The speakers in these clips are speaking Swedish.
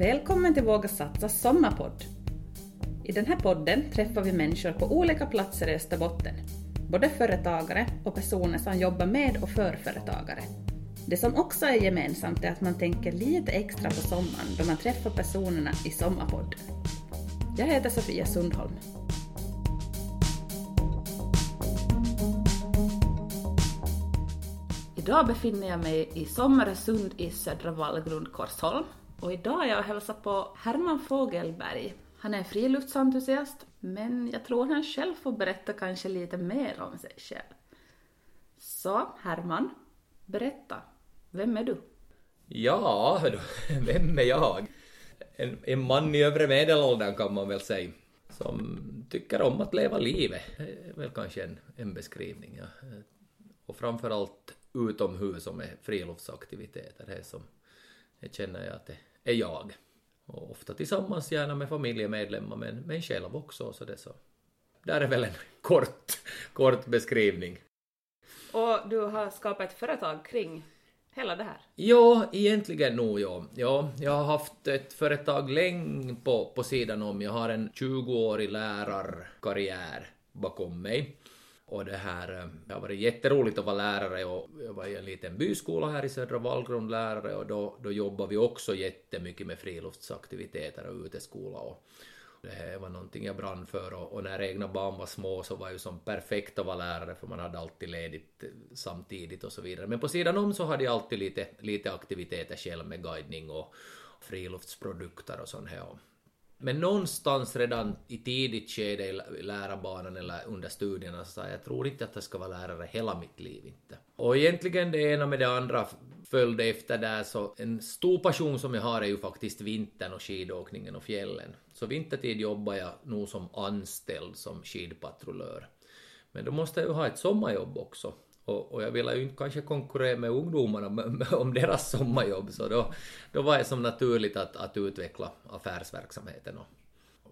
Välkommen till Våga satsa sommarpodd. I den här podden träffar vi människor på olika platser i Österbotten. Både företagare och personer som jobbar med och för företagare. Det som också är gemensamt är att man tänker lite extra på sommaren då man träffar personerna i Sommarpodden. Jag heter Sofia Sundholm. Idag befinner jag mig i Sommaresund i Södra Vallgrund, Korsholm. Och idag är jag och hälsar på Herman Fogelberg. Han är friluftsentusiast, men jag tror han själv får berätta kanske lite mer om sig själv. Så, Herman, berätta. Vem är du? Ja, vem är jag? En, en man i övre medelåldern kan man väl säga, som tycker om att leva livet. Det är väl kanske en, en beskrivning. Ja. Och framförallt utomhus och med friluftsaktiviteter. Det som jag känner jag att det är jag. Och ofta tillsammans, gärna med familjemedlemmar, men, men själv också. Så det så. Där är väl en kort, kort beskrivning. Och du har skapat ett företag kring hela det här? Ja, egentligen nog ja. ja. Jag har haft ett företag länge på, på sidan om. Jag har en 20-årig lärarkarriär bakom mig. Och det här, eh, det har varit jätteroligt att vara lärare och jag var i en liten byskola här i Södra Vallgrund lärare och då, då jobbade vi också jättemycket med friluftsaktiviteter och uteskola och det här var någonting jag brann för och, och, när egna barn var små så var det ju som perfekt att vara lärare för man hade alltid ledigt eh, samtidigt och så vidare. Men på sidan om så hade jag alltid lite, lite aktiviteter själv med guidning och friluftsprodukter och sånt här. Men någonstans redan i tidigt skede i lärarbanan eller under studierna så sa jag, jag tror inte att jag ska vara lärare hela mitt liv inte. Och egentligen det ena med det andra följde efter där så en stor passion som jag har är ju faktiskt vintern och skidåkningen och fjällen. Så vintertid jobbar jag nog som anställd som skidpatrullör. Men då måste jag ju ha ett sommarjobb också. Och, och jag ville ju inte kanske konkurrera med ungdomarna om deras sommarjobb, så då, då var det som naturligt att, att utveckla affärsverksamheten och,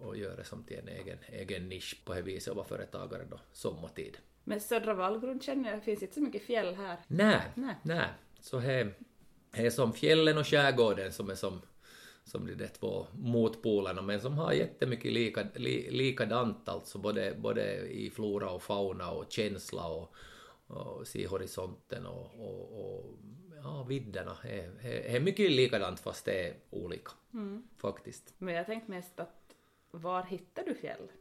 och göra det som till en egen, egen nisch på det viset och vara företagare då sommartid. Men södra Vallgrund känner jag, finns inte så mycket fjäll här. Nej, nej. nej. Så det är som fjällen och skärgården som är som, som de två motpolerna, men som har jättemycket lika, li, likadant alltså, både, både i flora och fauna och känsla och, och se horisonten och, och, och ja, vidderna är, är, är mycket likadant fast det är olika mm. faktiskt. Men jag tänkte mest att var hittar du fjäll?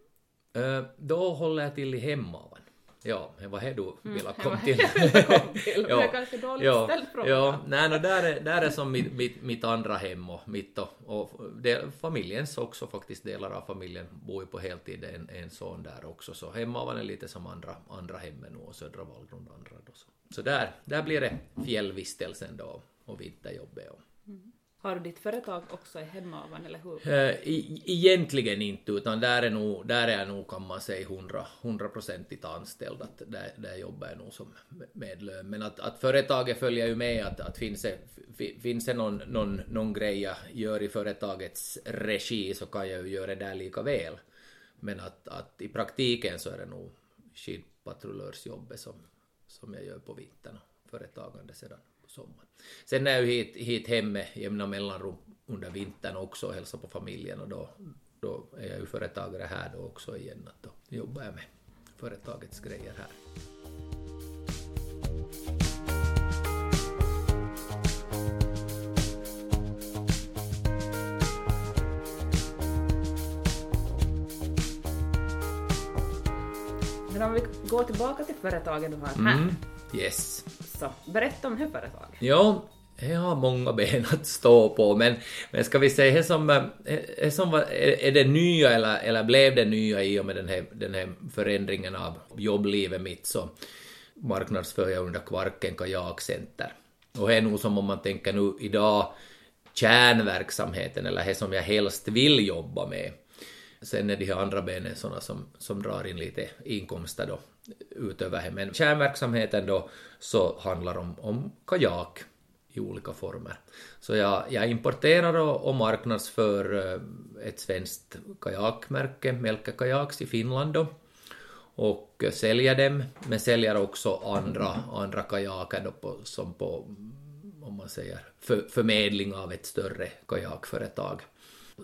Uh, då håller jag till i Hemavan. Ja, det var det du mm, ville komma till. till. ja, jag kanske dåligt ja, ställd fråga. Ja, nej, no, där, är, där är som mitt, mitt, mitt andra hem och mitt och, och det, familjens också faktiskt, delar av familjen bor ju på heltid, en, en son där också, så hemma var det lite som andra, andra hemmen och södra Vallgrund andra då. Så, så där, där blir det fjällvistelsen då och vinterjobbet. Och, mm. Har du ditt företag också i Hemavan eller hur? E egentligen inte, utan där är, nog, där är jag nog kan man säga hundraprocentigt anställd, att där, där jobbar jag nog som medlön. Men att, att företaget följer ju med, att, att finns det, finns det någon, någon, någon grej jag gör i företagets regi så kan jag ju göra det där lika väl. Men att, att i praktiken så är det nog skidpatrullörsjobbet som, som jag gör på vintern företagande sedan sommaren. Sen är jag ju hit, hit hem med jämna mellanrum under vintern också och hälsar på familjen och då, då är jag ju företagare här då också igen. Att då jobbar jag med företagets grejer här. Men om vi går tillbaka till företaget du har här. Mm, yes. Så berätta om det företaget. Ja, jag har många ben att stå på, men, men ska vi säga, det som, eh, det som var, är det nya eller, eller blev det nya i och med den här, den här förändringen av jobblivet mitt så marknadsför jag under Kvarken Kajakcenter. Och det är nog som om man tänker nu idag kärnverksamheten eller det som jag helst vill jobba med. Sen är de här andra benen sådana som, som drar in lite inkomster då utöver det. Men kärnverksamheten då så handlar om, om kajak i olika former. Så jag, jag importerar och, och marknadsför eh, ett svenskt kajakmärke, Melke Kajaks i Finland då, och eh, säljer dem, men säljer också andra, andra kajaker då på, som på, om man säger, för, förmedling av ett större kajakföretag.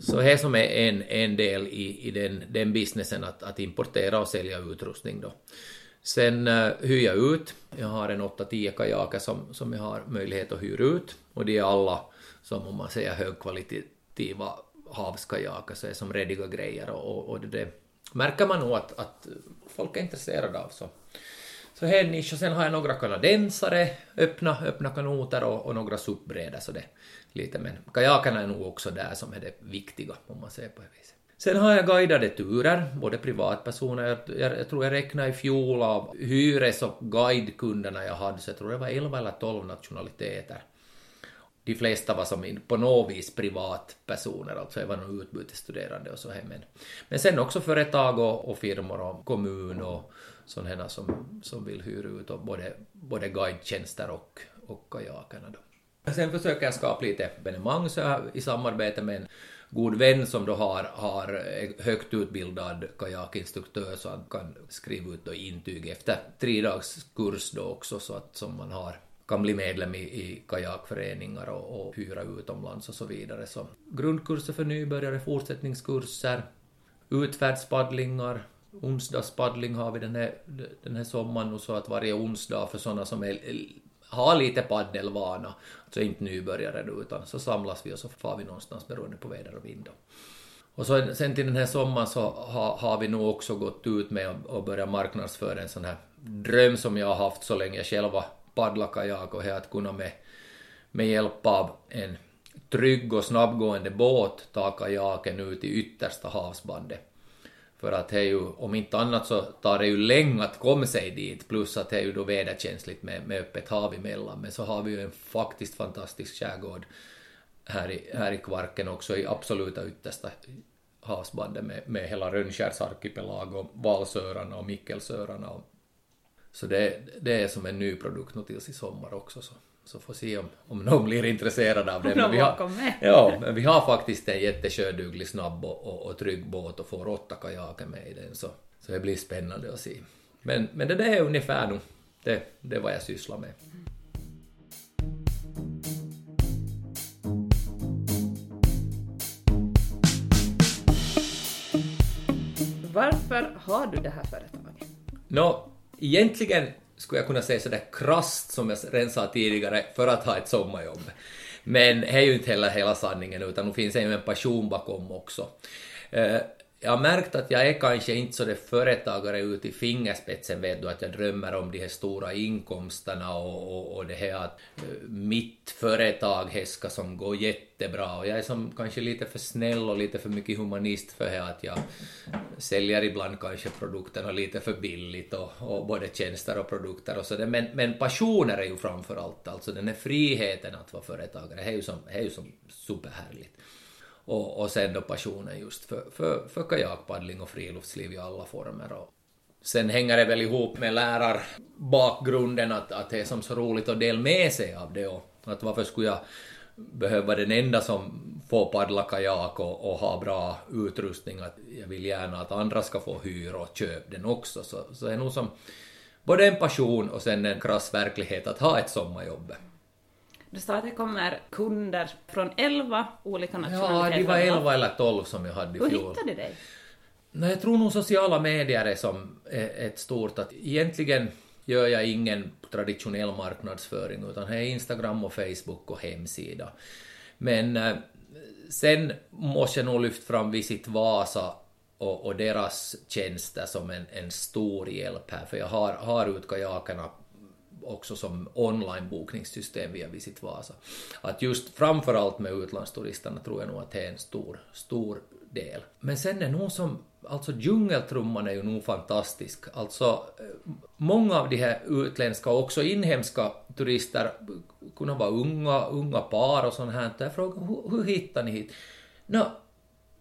Så det som är en, en del i, i den, den businessen att, att importera och sälja utrustning då. Sen uh, hyr jag ut. Jag har en 8-10 kajaker som, som jag har möjlighet att hyra ut och de är alla som om man säger högkvalitativa havskajaker så är som rediga grejer och, och det, det märker man nog att, att folk är intresserade av. Så, så här nisch och sen har jag några kanadensare, öppna, öppna kanoter och, och några SUP-brädor så det lite men kajakerna är nog också där som är det viktiga om man ser på det viset. Sen har jag guidade turer, både privatpersoner, jag, jag, jag tror jag räknade i fjol av hyres och guidekunderna jag hade, så jag tror det var 11 eller 12 nationaliteter. De flesta var som på något vis privatpersoner, alltså jag var nog utbytesstuderande och så här. Men, men sen också företag och, och firmor och kommun och sådana som, som vill hyra ut och både, både guidetjänster och, och kajakerna då. Sen försöker jag skapa lite evenemang så jag, i samarbete med en god vän som då har, har högt utbildad kajakinstruktör så han kan skriva ut då intyg efter tre dags kurs då också så att som man har kan bli medlem i, i kajakföreningar och, och hyra utomlands och så vidare. Så grundkurser för nybörjare, fortsättningskurser, utfärdspaddlingar, onsdagspaddling har vi den här, den här sommaren och så att varje onsdag för sådana som är har lite paddelvana, alltså inte nybörjare utan så samlas vi och så far vi någonstans beroende på väder och vind. Och så, sen till den här sommaren så har, har vi nog också gått ut med och börjat marknadsföra en sån här dröm som jag har haft så länge. Jag själv har paddlat kajak och det är att kunna med, med hjälp av en trygg och snabbgående båt ta kajaken ut i yttersta havsbandet för att det är ju, om inte annat så tar det ju länge att komma sig dit, plus att det är ju då väderkänsligt med, med öppet hav emellan. Men så har vi ju en faktiskt fantastisk skärgård här i, här i Kvarken också i absoluta yttersta havsbandet med, med hela Rönnskärsarkipelag och Valsöarna och Mikkelsöarna. Och, så det, det är som en ny produkt nu tills i sommar också. Så så får se om, om någon blir intresserad av det. Men vi, har, ja, men vi har faktiskt en jättesjöduglig, snabb och, och, och trygg båt och får åtta kajaker med i den så, så det blir spännande att se. Men, men det där är ungefär nu det, det är vad jag sysslar med. Varför har du det här företaget? Nå, egentligen skulle jag kunna säga sådär krasst som jag redan sa tidigare, för att ha ett sommarjobb. Men det är ju inte heller hela sanningen, utan det finns ju en passion bakom också. Eh, jag har märkt att jag är kanske inte så det företagare ut i fingerspetsen, vet du, att jag drömmer om de här stora inkomsterna och, och, och det här att eh, mitt företag här ska som gå jättebra och jag är som kanske lite för snäll och lite för mycket humanist för det att jag säljer ibland kanske produkterna lite för billigt och, och både tjänster och produkter och sådär. Men, men passioner är ju framför allt, alltså den här friheten att vara företagare, det är ju som, det är ju som superhärligt och, och sen då passionen just för, för, för kajakpaddling och friluftsliv i alla former. Och sen hänger det väl ihop med lärarbakgrunden att, att det är som så roligt att dela med sig av det och att varför skulle jag behöva den enda som får paddla kajak och, och ha bra utrustning, att jag vill gärna att andra ska få hyra och köpa den också. Så, så det är nog som både en passion och sen en krass verklighet att ha ett sommarjobb. Du sa att det kommer kunder från elva olika nationaliteter. Ja, det var elva eller tolv som jag hade i fjol. Hur hittade du dig? Nej, jag tror nog sociala medier är som ett stort att egentligen gör jag ingen traditionell marknadsföring utan det är Instagram och Facebook och hemsida. Men eh, sen måste jag nog lyfta fram Visit Vasa och, och deras tjänster som en, en stor hjälp här för jag har, har ut kajakerna också som online-bokningssystem via Visit Vasa. Att just framförallt med utlandsturisterna tror jag nog att det är en stor, stor del. Men sen är nog som, alltså djungeltrumman är ju nog fantastisk. Alltså eh, många av de här utländska och också inhemska turister kunna vara unga, unga par och sånt här. Jag frågar hur, hur hittar ni hit? Nå,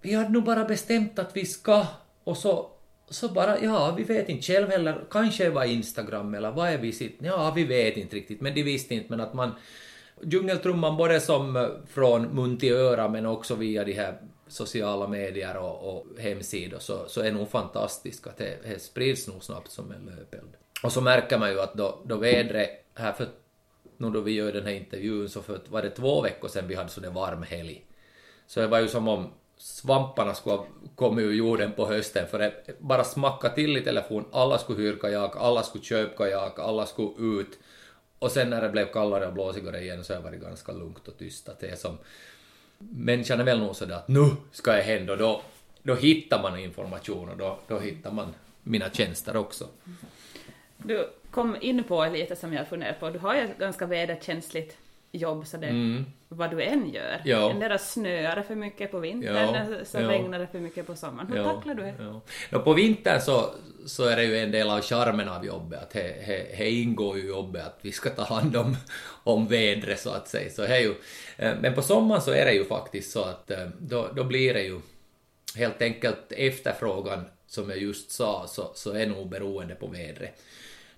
vi hade nog bara bestämt att vi ska och så så bara, ja, vi vet inte själv heller, kanske var Instagram eller vad är visit? Ja, vi vet inte riktigt, men de visste inte, men att man djungeltrumman både som eh, från mun till öra men också via de här sociala medier och, och hemsidor så, så är nog fantastiskt att det, det sprids nog snabbt som en löpeld. Och så märker man ju att då, då vädret här för nu då vi gör den här intervjun så för var det två veckor sedan vi hade sån där varm helg. Så det var ju som om svamparna skulle ha kommit ur jorden på hösten för det bara smacka till i telefon, alla skulle hyra kajak, alla skulle köpa kajak, alla skulle ut. Och sen när det blev kallare och blåsigare igen så har det varit ganska lugnt och tyst. Att det är som... Människan är väl nog sådär att nu ska det hända och då, då hittar man information och då, då hittar man mina tjänster också. Du kom in på lite som jag funderar på, du har ju ett ganska väderkänsligt jobb så det, mm. vad du än gör. Ja. Endera snöar det för mycket på vintern ja. så ja. regnar det för mycket på sommaren. Hur ja. tacklar du det? Ja. Ja, på vintern så, så är det ju en del av charmen av jobbet, att det ingår ju i jobbet att vi ska ta hand om, om vädret så att säga. Så ju, eh, men på sommaren så är det ju faktiskt så att eh, då, då blir det ju helt enkelt efterfrågan som jag just sa så, så är nog beroende på vädret.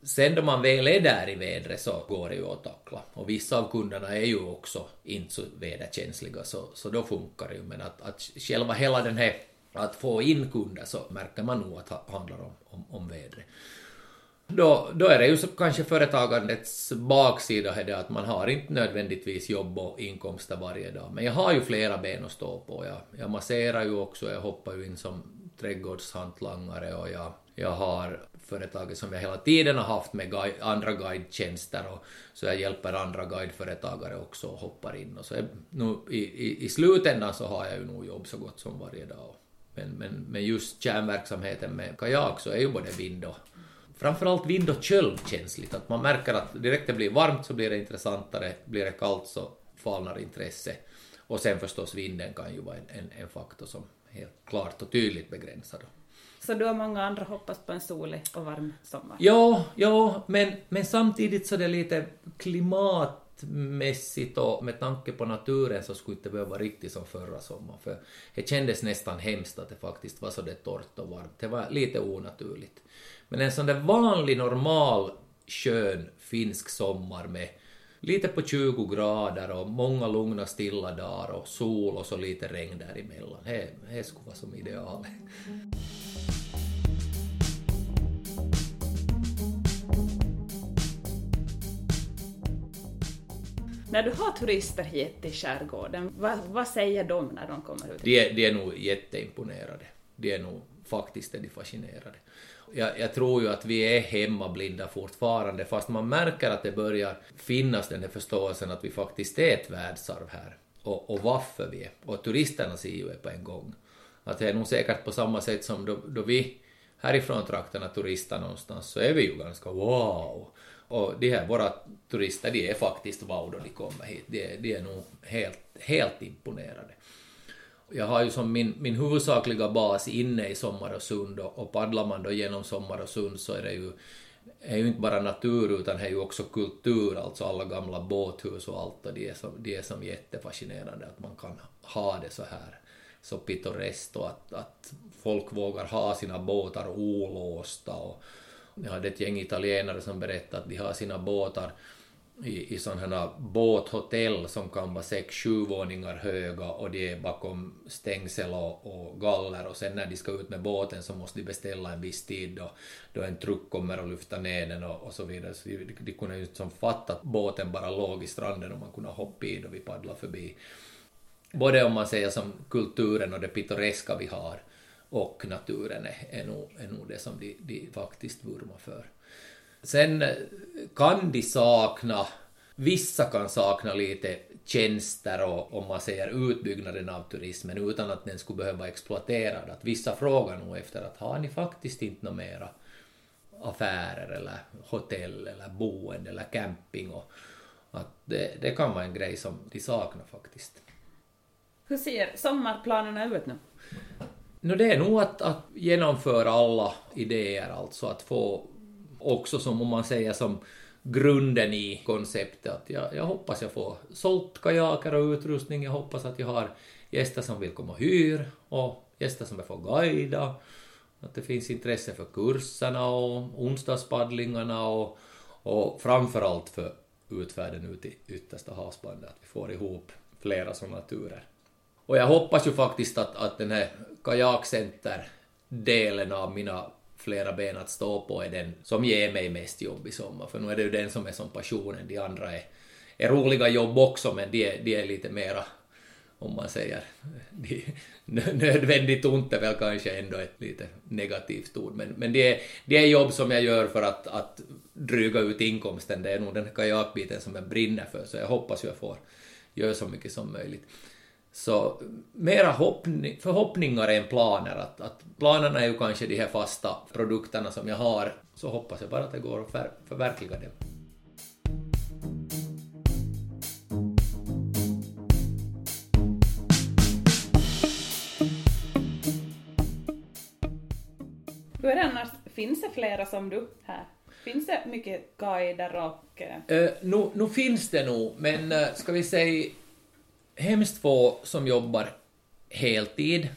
Sen då man väl är där i vädret så går det ju att tackla. Och vissa av kunderna är ju också inte så väderkänsliga så, så då funkar det ju. Men att, att själva hela den här att få in kunder så märker man nog att det handlar om, om, om vädret. Då, då är det ju så kanske företagandets baksida är det att man har inte nödvändigtvis jobb och inkomster varje dag. Men jag har ju flera ben att stå på. Jag, jag masserar ju också, jag hoppar ju in som trädgårdshantlangare och jag, jag har företaget som jag hela tiden har haft med guide, andra guidetjänster och så jag hjälper andra guideföretagare också och hoppar in och så är, nu, i, i, i slutändan så har jag ju nog jobb så gott som varje dag. Men, men, men just kärnverksamheten med kajak så är ju både vind och framförallt vind och köld känsligt, att man märker att direkt det blir varmt så blir det intressantare, blir det kallt så falnar intresse. Och sen förstås vinden kan ju vara en, en, en faktor som helt klart och tydligt begränsar. Då. Så du och många andra hoppas på en solig och varm sommar? Ja, ja men, men samtidigt så är det lite klimatmässigt och med tanke på naturen så skulle det inte behöva vara riktigt som förra sommaren för det kändes nästan hemskt att det faktiskt var så det torrt och varmt. Det var lite onaturligt. Men en sån där vanlig, normal, skön finsk sommar med lite på 20 grader och många lugna stilla dagar och sol och så lite regn däremellan. Det, det skulle vara som idealet. När du har turister hit till skärgården, vad, vad säger de när de kommer ut? De är, de är nog jätteimponerade. De är nog faktiskt är de fascinerade. Jag, jag, tror ju att vi är hemmablinda fortfarande, fast man märker att det börjar finnas den här förståelsen att vi faktiskt är ett världsarv här. Och, och varför vi är. Och turisterna ser ju det på en gång. Att det är nog säkert på samma sätt som då, då vi härifrån trakterna turistar någonstans så är vi ju ganska wow. Och de här våra turister, de är faktiskt wow då de kommer hit. De, de är nog helt, helt imponerade. Jag har ju som min, min huvudsakliga bas inne i Sommarösund och, och paddlar man då genom Sommarösund så är det ju är ju inte bara natur utan det är ju också kultur, alltså alla gamla båthus och allt och det är som, det är som jättefascinerande att man kan ha det så här så pittoreskt och att, att folk vågar ha sina båtar olåsta och, jag hade ett gäng italienare som berättade att de har sina båtar i, i sådana båthotell som kan vara sex, sju våningar höga och de är bakom stängsel och, och, galler och sen när de ska ut med båten så måste de beställa en viss tid då, då en truck kommer och lyfter ner den och, och så vidare. Så de, de kunde ju som fatta att båten bara låg i stranden och man kunde hoppa i då vi paddlade förbi. Både om man säger som kulturen och det pittoreska vi har och naturen är, är, nog, är nog det som de, de faktiskt vurmar för. Sen eh, kan de sakna, vissa kan sakna lite tjänster och om man säger utbyggnaden av turismen utan att den skulle behöva exploatera Att vissa frågar nog efter att har ni faktiskt inte några mera affärer eller hotell eller boende eller camping och att det, det kan vara en grej som de saknar faktiskt. Hur ser sommarplanerna ut nu? No, det är nog att, att genomföra alla idéer, alltså att få också som om man säger som grunden i konceptet att jag, jag hoppas jag får sålt kajaker och utrustning, jag hoppas att jag har gäster som vill komma och hyr och gäster som jag får guida, att det finns intresse för kurserna och onsdagspaddlingarna och, och framförallt för utfärden ut i yttersta havsbandet, att vi får ihop flera sådana turer. Och jag hoppas ju faktiskt att, att den här kajakcenter-delen av mina flera ben att stå på är den som ger mig mest jobb i sommar, för nu är det ju den som är som passionen, de andra är, är roliga jobb också, men de är, de är lite mera om man säger de, nödvändigt ont är väl kanske ändå ett lite negativt ord, men, men det, är, det är jobb som jag gör för att, att dryga ut inkomsten, det är nog den kajakbiten som jag brinner för, så jag hoppas jag får göra så mycket som möjligt. Så mera hoppning, förhoppningar än planer. Att, att planerna är ju kanske de här fasta produkterna som jag har, så hoppas jag bara att det går att för, förverkliga dem. Hur är det annars, finns det flera som du här? Finns det mycket guider och... Uh, nu, nu finns det nog, men uh, ska vi säga hemskt få som jobbar heltid.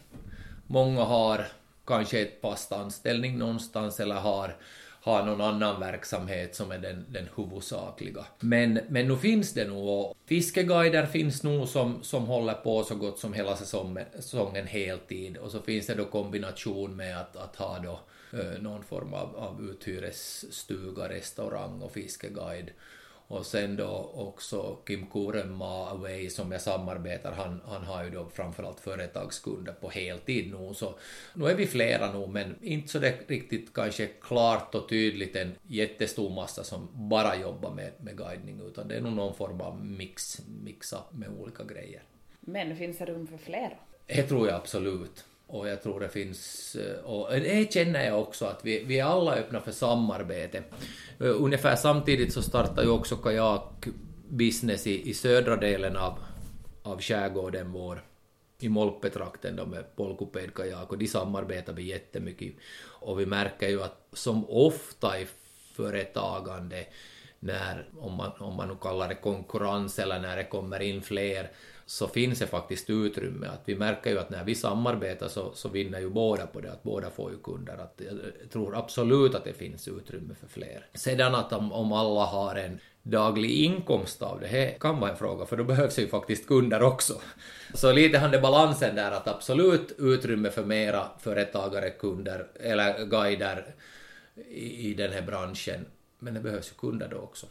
Många har kanske ett fast anställning någonstans eller har, har någon annan verksamhet som är den, den huvudsakliga. Men, men nu finns det nog och fiskeguider finns nog som, som håller på så gott som hela säsongen, säsongen heltid och så finns det då kombination med att, att ha då eh, någon form av, av uthyresstuga, restaurang och fiskeguide och sen då också Kim Kurenmaa Away som jag samarbetar, han, han har ju då framförallt företagskunder på heltid nu, så nu är vi flera nu, men inte så det riktigt kanske klart och tydligt en jättestor massa som bara jobbar med, med guidning, utan det är nog någon form av mix, mixa med olika grejer. Men finns det rum för flera? Det tror jag absolut. Och jag tror det finns, eh, och det känner jag också att vi, vi är alla öppna för samarbete. Eh, ungefär samtidigt så startar ju också kajakbusiness i, i södra delen av, av skärgården vår, i Molpetrakten då med Polkuped kajak och de samarbetar vi jättemycket. Och vi märker ju att som ofta i företagande när, om man, om man nu kallar det konkurrens eller när det kommer in fler, så finns det faktiskt utrymme. Att vi märker ju att när vi samarbetar så, så vinner ju båda på det, att båda får ju kunder. Att jag tror absolut att det finns utrymme för fler. Sedan att om, om alla har en daglig inkomst av det, här kan vara en fråga, för då behövs ju faktiskt kunder också. Så lite han det balansen där att absolut utrymme för mera företagare, kunder eller guider i, i den här branschen, men det behövs ju kunder då också.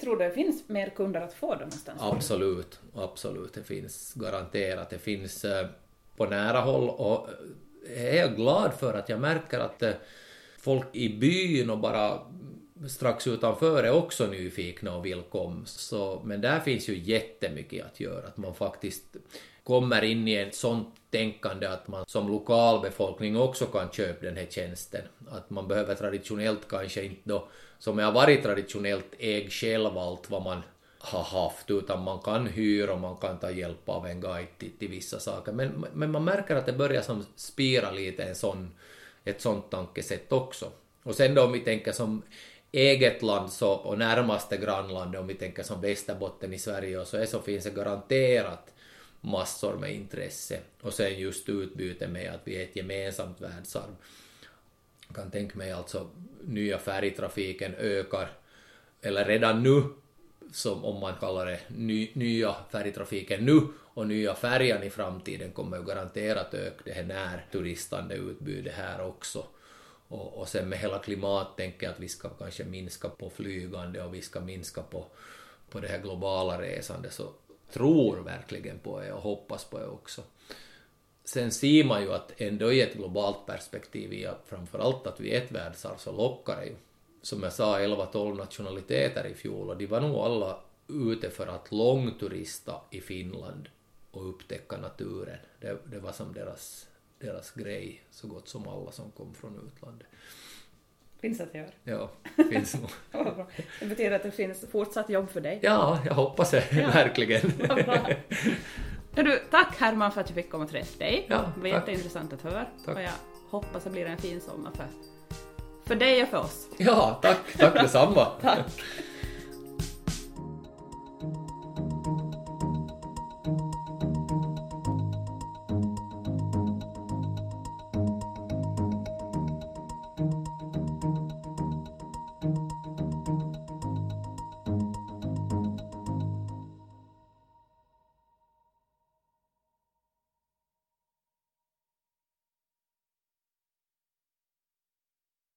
Tror du det finns mer kunder att få då någonstans? Absolut, absolut. Det finns garanterat. Det finns eh, på nära håll och eh, är jag glad för att jag märker att eh, folk i byn och bara strax utanför är också nyfikna och vill komma. Så, men där finns ju jättemycket att göra, att man faktiskt kommer in i ett sånt tänkande att man som lokalbefolkning också kan köpa den här tjänsten. Att man behöver traditionellt kanske inte då som har varit traditionellt äg själv allt vad man har haft, utan man kan hyra och man kan ta hjälp av en guide till, till vissa saker. Men, men man märker att det börjar som spira lite en sån, ett sånt tankesätt också. Och sen då om vi tänker som eget land så, och närmaste grannland, om vi tänker som Västerbotten i Sverige och så, är, så finns det garanterat massor med intresse. Och sen just utbyte med att vi är ett gemensamt världsarv kan tänka mig alltså nya färgtrafiken ökar, eller redan nu, som om man kallar det ny, nya färgtrafiken nu och nya färjan i framtiden kommer ju garanterat öka det här närturistande utbudet här också. Och, och sen med hela klimattänket att vi ska kanske minska på flygande och vi ska minska på, på det här globala resandet så tror verkligen på det och hoppas på det också sen ser man ju att ändå i ett globalt perspektiv, i framförallt att vi är ett världsarv, så lockar det ju. Som jag sa, 11-12 nationaliteter i fjol och de var nog alla ute för att långturista i Finland och upptäcka naturen. Det, det var som deras, deras grej, så gott som alla som kom från utlandet. Finns att göra. Ja, finns nog. det betyder att det finns fortsatt jobb för dig. Ja, jag hoppas det, ja. verkligen. Du, tack Herman för att jag fick komma och träffa dig. Ja, det var tack. jätteintressant att höra. Tack. Och jag hoppas det blir en fin sommar för, för dig och för oss. Ja, tack, tack detsamma. tack.